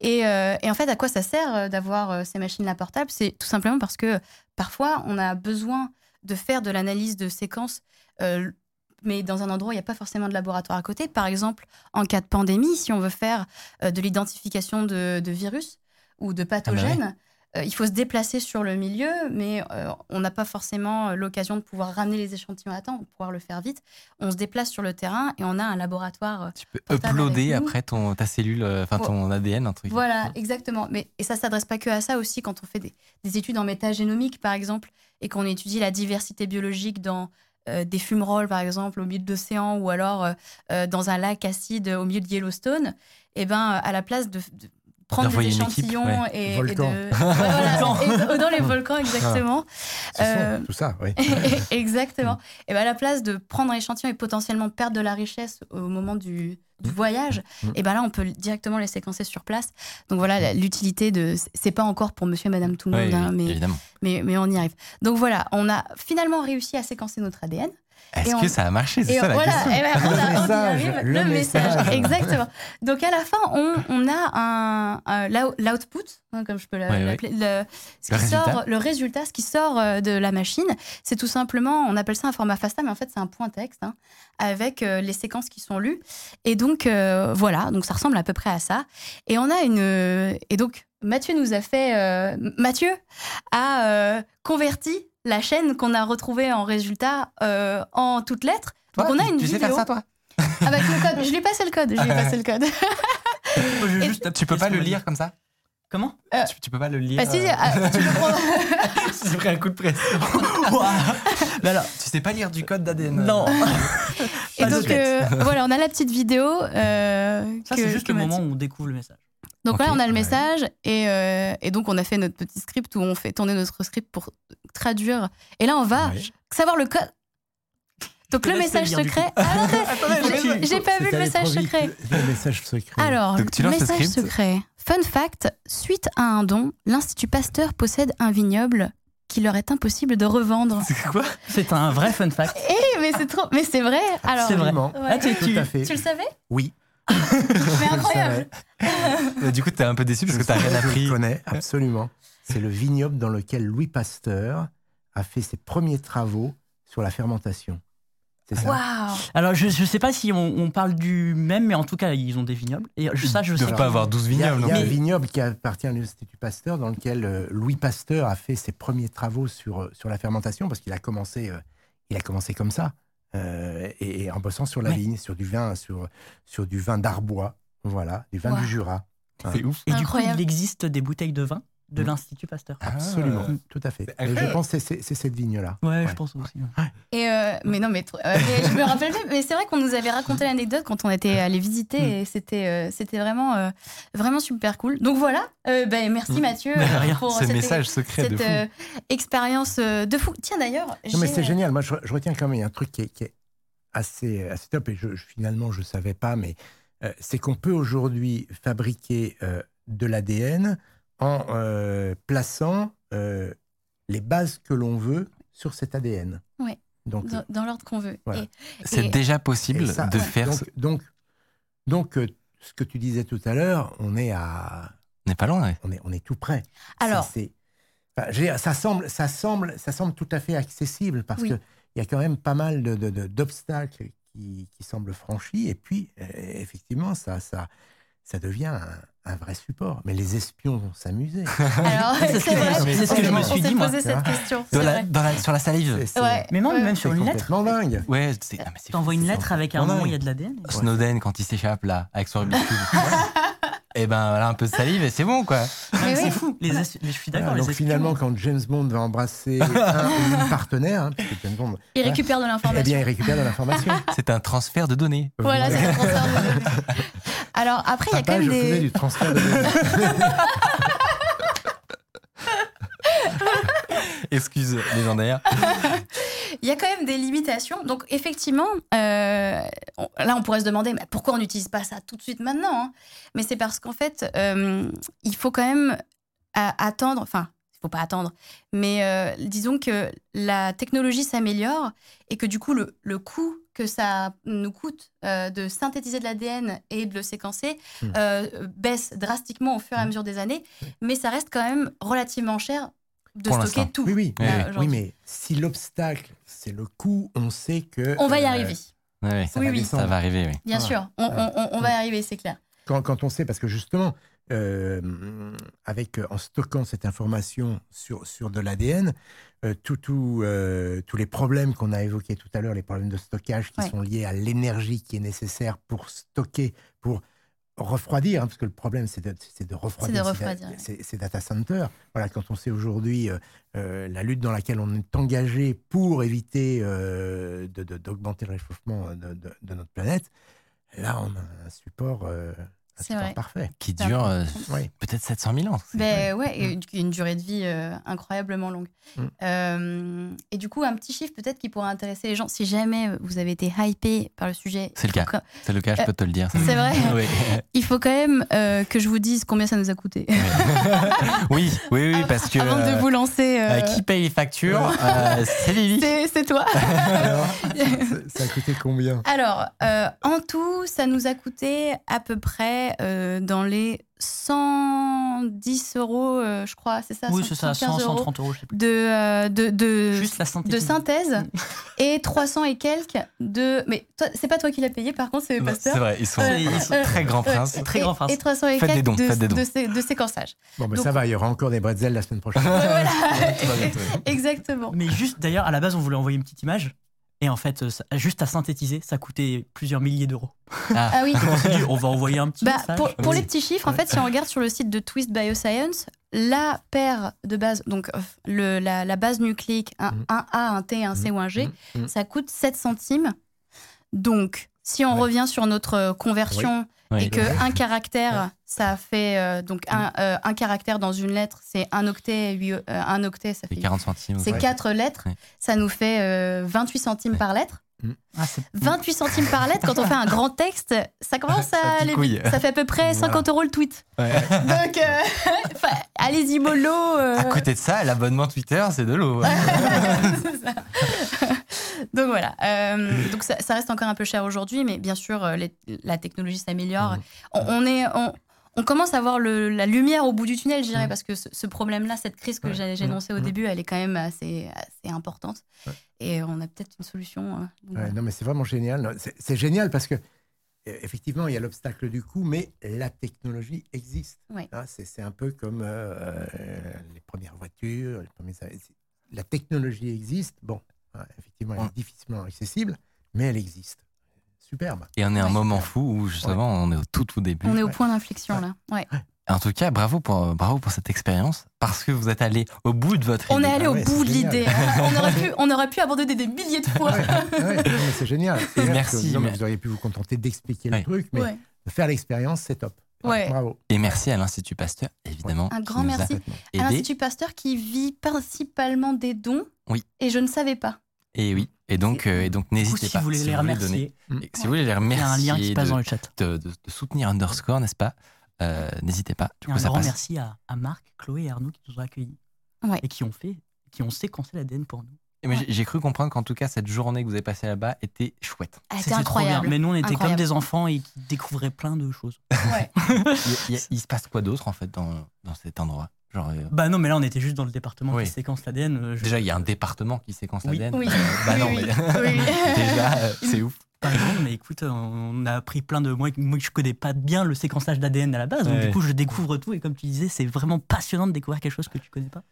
Speaker 2: Et, euh, et en fait, à quoi ça sert euh, d'avoir ces machines-là portables? C'est tout simplement parce que parfois, on a besoin de faire de l'analyse de séquences euh, mais dans un endroit où il n'y a pas forcément de laboratoire à côté. Par exemple, en cas de pandémie, si on veut faire de l'identification de, de virus ou de pathogènes, euh, il faut se déplacer sur le milieu, mais euh, on n'a pas forcément euh, l'occasion de pouvoir ramener les échantillons à temps, de pouvoir le faire vite. On se déplace sur le terrain et on a un laboratoire. euh,
Speaker 1: Tu peux uploader après ton, ta cellule, euh, enfin ton ADN, un truc.
Speaker 2: Voilà, exactement. Mais, et ça s'adresse pas que à ça aussi quand on fait des, des études en métagénomique, par exemple, et qu'on étudie la diversité biologique dans euh, des fumerolles, par exemple, au milieu de l'océan, ou alors euh, euh, dans un lac acide au milieu de Yellowstone, et ben euh, à la place de, de prendre des
Speaker 1: équipe,
Speaker 2: échantillons
Speaker 1: ouais.
Speaker 2: et, de... Ouais, voilà, et dans les volcans, exactement.
Speaker 4: Ce sont
Speaker 2: Euh,
Speaker 4: tout ça, oui.
Speaker 2: Exactement. Et ben à la place de prendre un échantillon et potentiellement perdre de la richesse au moment du, du voyage,
Speaker 4: Mm.
Speaker 2: et ben là on peut directement les séquencer sur place. Donc voilà l'utilité de. c'est pas encore pour Monsieur et Madame tout le monde, hein, mais mais on y arrive. Donc voilà, on a finalement réussi à séquencer notre ADN.
Speaker 1: Est-ce que ça a marché? C'est ça la
Speaker 2: voilà,
Speaker 1: question.
Speaker 2: et ben, on, a-
Speaker 4: Le message,
Speaker 2: arrive.
Speaker 4: le
Speaker 2: le message,
Speaker 4: message.
Speaker 2: exactement. Donc à la fin, on, on a un, un- l'out- l'output, hein, comme je peux l'appeler, le, ce
Speaker 1: Le
Speaker 2: qui
Speaker 1: résultat.
Speaker 2: sort, le résultat, ce qui sort euh, de la machine, c'est tout simplement, on appelle ça un format FASTA, mais en fait c'est un point texte hein, avec euh, les séquences qui sont lues. Et donc euh, voilà, donc ça ressemble à peu près à ça. Et on a une, et donc Mathieu nous a fait, euh, Mathieu a euh, converti la chaîne qu'on a retrouvée en résultat euh, en toutes lettres. Donc on a
Speaker 1: tu-
Speaker 2: une
Speaker 1: tu sais
Speaker 2: vidéo
Speaker 1: faire ça, toi
Speaker 2: avec le code. Je lui ai passé le code. Je lui ai passé le code.
Speaker 3: Je juste
Speaker 1: Tu peux pas le
Speaker 3: le
Speaker 1: lire comme ça
Speaker 3: Comment?
Speaker 1: Tu, tu peux pas le lire
Speaker 2: Bah si,
Speaker 1: euh,
Speaker 2: ah, tu peux prendre.
Speaker 1: J'ai pris un coup de pression.
Speaker 3: Mais alors,
Speaker 1: tu sais pas lire du code d'ADN
Speaker 3: non.
Speaker 2: Et donc euh, voilà, on a la petite vidéo. euh,
Speaker 3: Ça,
Speaker 2: que-
Speaker 3: c'est juste le moment où on découvre le message.
Speaker 2: Donc
Speaker 1: Ok,
Speaker 2: là, on a le
Speaker 4: ouais.
Speaker 2: message et, euh, et donc on a fait notre petit script où on fait tourner notre script pour traduire. Et là, on va
Speaker 4: Ouais.
Speaker 2: savoir le code. Donc le message secret. Ah, j'ai- pas vu le message secret.
Speaker 4: Le, message secret.
Speaker 2: Alors,
Speaker 1: Donc, tu
Speaker 2: message secret. Fun fact suite à un don, l'Institut Pasteur possède un vignoble qu'il leur est impossible de revendre.
Speaker 1: C'est quoi
Speaker 3: C'est un vrai fun fact.
Speaker 2: Eh, mais c'est trop, mais c'est vrai. Alors,
Speaker 3: C'est vrai.
Speaker 4: Absolument.
Speaker 2: Ouais.
Speaker 3: Ah, tu- tu-
Speaker 2: tu le savais?
Speaker 4: Oui.
Speaker 2: Mais
Speaker 4: je le
Speaker 2: incroyable.
Speaker 1: Du coup, t'es un peu déçu parce
Speaker 4: Je
Speaker 1: que t'as
Speaker 4: le
Speaker 1: rien
Speaker 4: Je
Speaker 1: appris.
Speaker 4: le connais, absolument. C'est le vignoble dans lequel Louis Pasteur a fait ses premiers travaux sur la fermentation. C'est ça
Speaker 2: Waouh.
Speaker 3: Alors, je, je sais pas si on, on parle du même, mais en tout cas, ils ont des vignobles. Et je- ça, je
Speaker 1: Ils
Speaker 3: sais pas.
Speaker 1: avoir 12
Speaker 4: Il y a,
Speaker 1: vignobles.
Speaker 4: il y a
Speaker 1: non
Speaker 4: un vignoble qui appartient à l'Institut Pasteur dans lequel euh, Louis Pasteur a fait ses premiers travaux sur, euh, sur la fermentation parce qu'il a commencé, euh, il a commencé comme ça euh, et, et en bossant sur la
Speaker 3: Ouais.
Speaker 4: vigne, sur du vin, sur, sur du vin d'Arbois, voilà, du vin
Speaker 2: Wow.
Speaker 4: du Jura.
Speaker 1: C'est ouf.
Speaker 3: Et du coup,
Speaker 2: Incroyable.
Speaker 3: il existe des bouteilles de vin? De
Speaker 4: Mm.
Speaker 3: l'Institut Pasteur.
Speaker 1: Ah.
Speaker 4: Absolument, tout à fait. Et je pense que c'est cette vigne-là.
Speaker 3: Ouais,
Speaker 4: Ouais.
Speaker 3: je pense aussi. ouais.
Speaker 2: Et euh, mais non, mais, euh, mais je me rappelle plus. Mais c'est vrai qu'on nous avait raconté l'anecdote quand on était allé visiter
Speaker 4: Mm.
Speaker 2: et c'était euh, c'était vraiment euh, vraiment super cool. Donc voilà. euh, ben, merci. Mathieu
Speaker 3: rien.
Speaker 2: pour
Speaker 1: Ce
Speaker 2: cette,
Speaker 1: message secret de
Speaker 2: cette
Speaker 1: fou.
Speaker 2: euh, expérience de fou. Tiens d'ailleurs.
Speaker 4: Non, mais c'est génial. Moi, je, je retiens quand même un truc qui est, qui est assez, assez top. Et je, je- finalement, je ne savais pas, mais euh, c'est qu'on peut aujourd'hui fabriquer euh, de l'ADN en euh, plaçant euh, les bases que l'on veut sur cet ADN.
Speaker 2: Ouais.
Speaker 4: Donc,
Speaker 2: dans, dans l'ordre qu'on veut.
Speaker 4: Voilà.
Speaker 1: C'est
Speaker 2: et-
Speaker 1: déjà possible
Speaker 4: ça-
Speaker 1: de
Speaker 4: ouais.
Speaker 1: faire.
Speaker 4: Donc,
Speaker 1: ce-
Speaker 4: donc, donc, euh, ce que tu disais tout à l'heure, on est à,
Speaker 1: On n'est pas loin. ouais.
Speaker 4: on est, on est tout près.
Speaker 2: Alors.
Speaker 4: C'est- c'est- enfin, ça semble, ça semble, ça semble tout à fait accessible parce
Speaker 2: Oui.
Speaker 4: que il y a quand même pas mal de, de- de- d'obstacles qui, qui semblent franchis et puis euh, effectivement ça, ça, ça devient un, un vrai support. Mais les espions vont s'amuser.
Speaker 2: Alors,
Speaker 3: C'est ce
Speaker 2: c'est
Speaker 3: que-
Speaker 2: vrai.
Speaker 3: c'est ce que je me suis dit, moi.
Speaker 2: posé cette question.
Speaker 1: Dans
Speaker 2: c'est
Speaker 1: la-
Speaker 2: vrai.
Speaker 1: dans la- sur la salive.
Speaker 4: C'est, c'est-
Speaker 2: Ouais.
Speaker 3: Mais même,
Speaker 2: Ouais.
Speaker 3: même
Speaker 4: c'est
Speaker 3: sur une lettre,
Speaker 4: complètement dingue.
Speaker 1: Ouais, c'est ah, c'est
Speaker 3: t'envoies une
Speaker 4: c'est
Speaker 3: lettre avec un
Speaker 4: complètement
Speaker 3: nom, il y a de l'ADN.
Speaker 1: Snowden quand il s'échappe là avec son Rubik's Cube. Et ben voilà un peu de salive et c'est bon quoi.
Speaker 2: Mais
Speaker 3: C'est fou. Les je suis d'accord.
Speaker 4: Donc finalement, quand James Bond va embrasser un ou une partenaire, hein, parce que James Bond,
Speaker 2: Il récupère de
Speaker 4: eh
Speaker 2: l'information.
Speaker 4: bien, il récupère de l'information.
Speaker 1: C'est un transfert de données.
Speaker 2: Voilà, c'est le transfert de données. Alors après, il y a quand même
Speaker 4: je faisais
Speaker 2: des.
Speaker 4: du transfert de données.
Speaker 1: Excuse légendaire.
Speaker 2: Il y a quand même des limitations. Donc, effectivement, euh, on- là, on pourrait se demander mais pourquoi on n'utilise pas ça tout de suite maintenant hein? Mais c'est parce qu'en fait, euh, il faut quand même a- attendre. Enfin, il faut pas attendre. Mais euh, disons que la technologie s'améliore et que du coup, le, le coût que ça nous coûte euh, de synthétiser de l'ADN et de le séquencer
Speaker 4: Hmm.
Speaker 2: euh, baisse drastiquement au fur et à
Speaker 4: Hmm.
Speaker 2: mesure des années. Mais ça reste quand même relativement cher de
Speaker 1: Pour
Speaker 2: stocker tout.
Speaker 4: Oui, oui.
Speaker 1: Oui,
Speaker 2: là,
Speaker 1: oui.
Speaker 4: Oui, mais si l'obstacle, c'est le coût, on sait que.
Speaker 2: On va y
Speaker 4: euh,
Speaker 2: arriver.
Speaker 1: Ouais.
Speaker 4: Ça
Speaker 2: Oui,
Speaker 4: va
Speaker 2: oui.
Speaker 1: Ça va arriver, oui.
Speaker 2: Bien sûr, on, on- on- on va y arriver, c'est clair.
Speaker 4: Quand, quand on sait, parce que justement, euh, avec, euh, en stockant cette information sur, sur de l'ADN, euh, tout, tout, euh, tous les problèmes qu'on a évoqués tout à l'heure, les problèmes de stockage qui
Speaker 2: Ouais.
Speaker 4: sont liés à l'énergie qui est nécessaire pour stocker, pour refroidir, hein, parce que le problème, c'est de, refroidir
Speaker 2: de
Speaker 4: ces
Speaker 2: refroidir,
Speaker 4: da-
Speaker 2: ouais.
Speaker 4: ces, ces data centers. Voilà, quand on sait aujourd'hui euh, euh, la lutte dans laquelle on est engagé pour éviter euh, d'augmenter le réchauffement de, notre planète, là, on a un support,
Speaker 2: C'est
Speaker 4: support
Speaker 2: vrai.
Speaker 4: parfait.
Speaker 1: Qui
Speaker 2: C'est
Speaker 1: dure euh,
Speaker 4: Oui.
Speaker 1: peut-être 700 000 ans. C'est-
Speaker 2: Ben ouais, et une- durée de vie euh, incroyablement longue.
Speaker 4: Mm.
Speaker 2: Euh, et du coup, un petit chiffre peut-être qui pourrait intéresser les gens. Si jamais vous avez été hypé par le sujet,
Speaker 1: C'est le cas.
Speaker 2: quand-
Speaker 1: C'est le cas, je peux te le dire.
Speaker 2: C'est vrai
Speaker 1: Oui.
Speaker 2: il faut quand même euh, que je vous dise combien ça nous a coûté.
Speaker 1: oui, oui, oui, parce que.
Speaker 2: Avant de vous lancer. euh,
Speaker 1: euh, qui paye les factures Euh, C'est Lily.
Speaker 2: c'est c'est toi.
Speaker 4: Alors, ça, ça a coûté combien?
Speaker 2: Alors, euh, en tout, ça nous a coûté à peu près euh, dans les 110 euros, euh, je crois, c'est ça
Speaker 3: Oui, c'est ça,
Speaker 2: 115
Speaker 3: 100,
Speaker 2: euros
Speaker 3: 130 euros, je sais plus.
Speaker 2: de, euh, de, de,
Speaker 3: Juste la synthèse.
Speaker 2: de synthèse et 300 et quelques de. Mais c'est pas toi qui l'as payé, par contre, c'est pasteurs.
Speaker 1: C'est vrai, ils sont,
Speaker 2: Euh,
Speaker 1: ils sont très grands princes.
Speaker 3: Très
Speaker 2: et-
Speaker 3: grand prince.
Speaker 2: Et 300 et
Speaker 1: Faites
Speaker 2: quelques
Speaker 1: dons,
Speaker 2: de, de sé- de séquençage.
Speaker 4: Bon, ben
Speaker 2: Donc-
Speaker 4: ça va, il y aura encore des bretzels la semaine prochaine.
Speaker 2: voilà, exactement.
Speaker 3: Mais juste, d'ailleurs, à la base, on voulait envoyer une petite image. Et en fait, ça- juste à synthétiser, ça coûtait plusieurs milliers d'euros.
Speaker 1: Ah,
Speaker 2: Ah oui.
Speaker 3: On s'est dit, on va envoyer un petit
Speaker 2: Bah,
Speaker 3: message.
Speaker 2: pour pour
Speaker 1: Oui.
Speaker 2: les petits chiffres, en fait, si on regarde sur le site de Twist Bioscience, la paire de base, donc euh, le, la, la base nucléique, un,
Speaker 4: Mhm.
Speaker 2: un A, un T, un C ou un G,
Speaker 4: Mhm, mhm.
Speaker 2: ça coûte 7 centimes. Donc, si on
Speaker 4: Ouais.
Speaker 2: revient sur notre euh, conversion
Speaker 1: oui.
Speaker 2: et que un caractère, ça fait euh, donc un, euh, un caractère dans une lettre, c'est un octet, huit- euh, un octet, ça
Speaker 1: C'est
Speaker 2: fait
Speaker 1: 40 centimes.
Speaker 2: c'est
Speaker 1: ouais.
Speaker 2: quatre lettres,
Speaker 1: Ouais.
Speaker 2: ça nous fait euh, 28 centimes
Speaker 1: Ouais.
Speaker 2: par lettre.
Speaker 3: Ah, c'est-
Speaker 2: 28 centimes par lettre, quand on fait un grand texte, ça commence
Speaker 1: Ça
Speaker 2: à aller vite. Ça fait à peu près
Speaker 4: Voilà.
Speaker 2: 50 euros le tweet.
Speaker 1: Ouais.
Speaker 2: Donc, euh, allez-y, mollo. euh.
Speaker 1: À côté de ça, l'abonnement Twitter, c'est de l'eau.
Speaker 2: C'est ça. donc voilà. Euh, donc ça, ça reste encore un peu cher aujourd'hui, mais bien sûr, les- la technologie s'améliore.
Speaker 4: Mhm.
Speaker 2: On, on est, on, on commence à voir le- la lumière au bout du tunnel, je dirais, parce que ce, ce problème-là, cette crise que
Speaker 4: Ouais.
Speaker 2: j'ai énoncée au début, elle est quand même assez, assez importante.
Speaker 4: Ouais.
Speaker 2: Et on a peut-être une solution. euh, donc
Speaker 4: Ouais,
Speaker 2: voilà.
Speaker 4: non, mais c'est vraiment génial. C'est- génial parce que, euh, effectivement, il y a l'obstacle du coût, mais la technologie existe. Hein, c'est un peu comme euh, les premières voitures. Les premiers... La technologie existe. Bon, hein, effectivement, elle est difficilement accessible, mais elle existe. Superbe.
Speaker 1: Et on est à un moment fou où justement on est au tout tout début.
Speaker 2: On est au
Speaker 4: Ouais.
Speaker 2: point d'inflexion
Speaker 4: Ouais.
Speaker 2: là. Ouais.
Speaker 1: En tout cas, bravo pour, bravo pour cette expérience, parce que vous êtes allé au bout de votre
Speaker 2: On
Speaker 1: idée.
Speaker 2: est allé
Speaker 4: Ah
Speaker 2: au
Speaker 4: ouais,
Speaker 2: bout de l'idée. on, aurait pu, on aurait pu abandonner des milliers de fois.
Speaker 4: Ouais, ouais, c'est génial.
Speaker 1: Merci,
Speaker 4: que, non, mais Vous auriez pu vous contenter d'expliquer
Speaker 1: Ouais.
Speaker 4: le truc, mais
Speaker 2: Ouais.
Speaker 4: de faire l'expérience, c'est top.
Speaker 2: Ouais.
Speaker 4: Bravo.
Speaker 1: Et merci à l'Institut Pasteur, évidemment.
Speaker 2: Un grand merci. À l'Institut Pasteur qui vit principalement des dons.
Speaker 1: Oui.
Speaker 2: Et je ne savais pas.
Speaker 1: Et oui, et donc, euh, et donc n'hésitez
Speaker 3: si
Speaker 1: pas.
Speaker 3: vous voulez les
Speaker 1: donner-
Speaker 3: remercier,
Speaker 1: et si vous voulez les
Speaker 3: il y
Speaker 1: remercier,
Speaker 3: a un lien qui passe
Speaker 1: de,
Speaker 3: dans le chat.
Speaker 1: de- de- de soutenir Underscore, n'est-ce pas? Euh, N'hésitez pas. Du coup,
Speaker 3: un
Speaker 1: ça
Speaker 3: grand
Speaker 1: passe.
Speaker 3: merci à, à Marc, Chloé et Arnaud qui nous ont accueillis
Speaker 2: Ouais.
Speaker 3: et qui ont fait, qui ont séquencé l'ADN pour nous.
Speaker 1: Et moi, j'ai- J'ai cru comprendre qu'en tout cas, cette journée que vous avez passée là-bas était chouette.
Speaker 2: Elle était
Speaker 3: C'était trop
Speaker 2: incroyable.
Speaker 3: bien. Mais nous, on était comme des enfants et qui découvraient plein de choses.
Speaker 2: Ouais.
Speaker 1: Il, il- il se passe quoi d'autre en fait dans, dans cet endroit? Genre, euh,
Speaker 3: Bah non, mais là, on était juste dans le département
Speaker 1: Oui.
Speaker 3: qui séquence l'ADN. euh, je-
Speaker 1: Déjà, il y a un département qui séquence
Speaker 3: Oui.
Speaker 1: l'ADN.
Speaker 2: Oui.
Speaker 1: Euh, bah non, mais
Speaker 2: Oui.
Speaker 1: déjà, euh, c'est ouf.
Speaker 3: Pas grand, mais écoute, on a appris plein de. Moi, moi je connais pas bien le séquençage d'ADN à la base, donc
Speaker 1: Ouais.
Speaker 3: du coup, je découvre tout. Et comme tu disais, c'est vraiment passionnant de découvrir quelque chose que tu connais pas.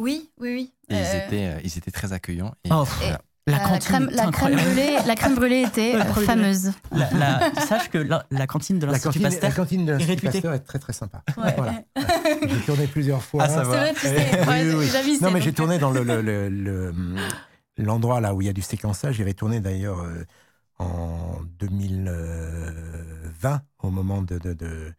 Speaker 2: Oui, oui, oui.
Speaker 1: Et ils, étaient, euh, ils étaient très accueillants. Et,
Speaker 3: Oh,
Speaker 1: voilà.
Speaker 3: La
Speaker 2: la, crème,
Speaker 3: est
Speaker 2: la, crème
Speaker 3: incroyable.
Speaker 2: brûlée, la crème brûlée était
Speaker 3: La
Speaker 2: euh, fameuse.
Speaker 3: La- la- sache que la, la cantine de
Speaker 4: La
Speaker 3: l'Institut Pasteur.
Speaker 4: cantine de l'Institut
Speaker 3: réputée.
Speaker 4: Pasteur est très très sympa.
Speaker 2: Ouais.
Speaker 4: Voilà. J'ai tourné plusieurs fois.
Speaker 1: Ah, ça va.
Speaker 2: vrai, tu sais.
Speaker 4: Oui,
Speaker 2: ouais,
Speaker 4: oui, Non, mais j'ai tourné dans le, le- le- le- l'endroit là où il y a du séquençage. J'avais tourné d'ailleurs euh, en 2020 au moment de, de- de-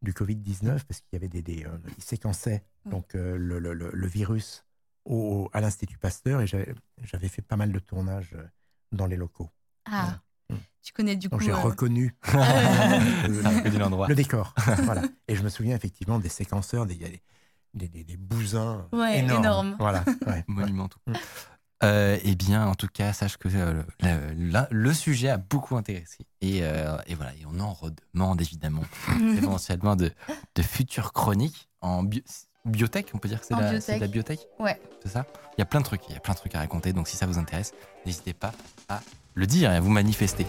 Speaker 4: du Covid-19 parce qu'il y avait des, des, euh, ils séquençaient
Speaker 2: Mm.
Speaker 4: donc euh, le, le- le- le virus au, à l'Institut Pasteur et j'avais fait pas mal de tournages euh, dans les locaux.
Speaker 2: Ah,
Speaker 4: Mm.
Speaker 2: tu connais du coup.
Speaker 4: Donc j'ai
Speaker 2: euh,
Speaker 4: reconnu
Speaker 1: l'endroit.
Speaker 4: le décor. voilà. Et je me souviens effectivement des séquenceurs, des, il y a des, des, des- des bousins
Speaker 2: Ouais,
Speaker 4: énormes.
Speaker 2: énormes.
Speaker 4: Voilà. ouais.
Speaker 1: monumentaux.
Speaker 4: Mm.
Speaker 1: Euh, eh bien, en tout cas, sache que euh, le, sujet a beaucoup intéressé. Et, euh, et voilà, et on en redemande évidemment éventuellement de, de futures chroniques en bio- biotech. On peut dire que c'est la, biotech
Speaker 2: Ouais.
Speaker 1: C'est ça? Il y a plein de trucs, il y a plein de trucs à raconter. Donc si ça vous intéresse, n'hésitez pas à le dire et à vous manifester.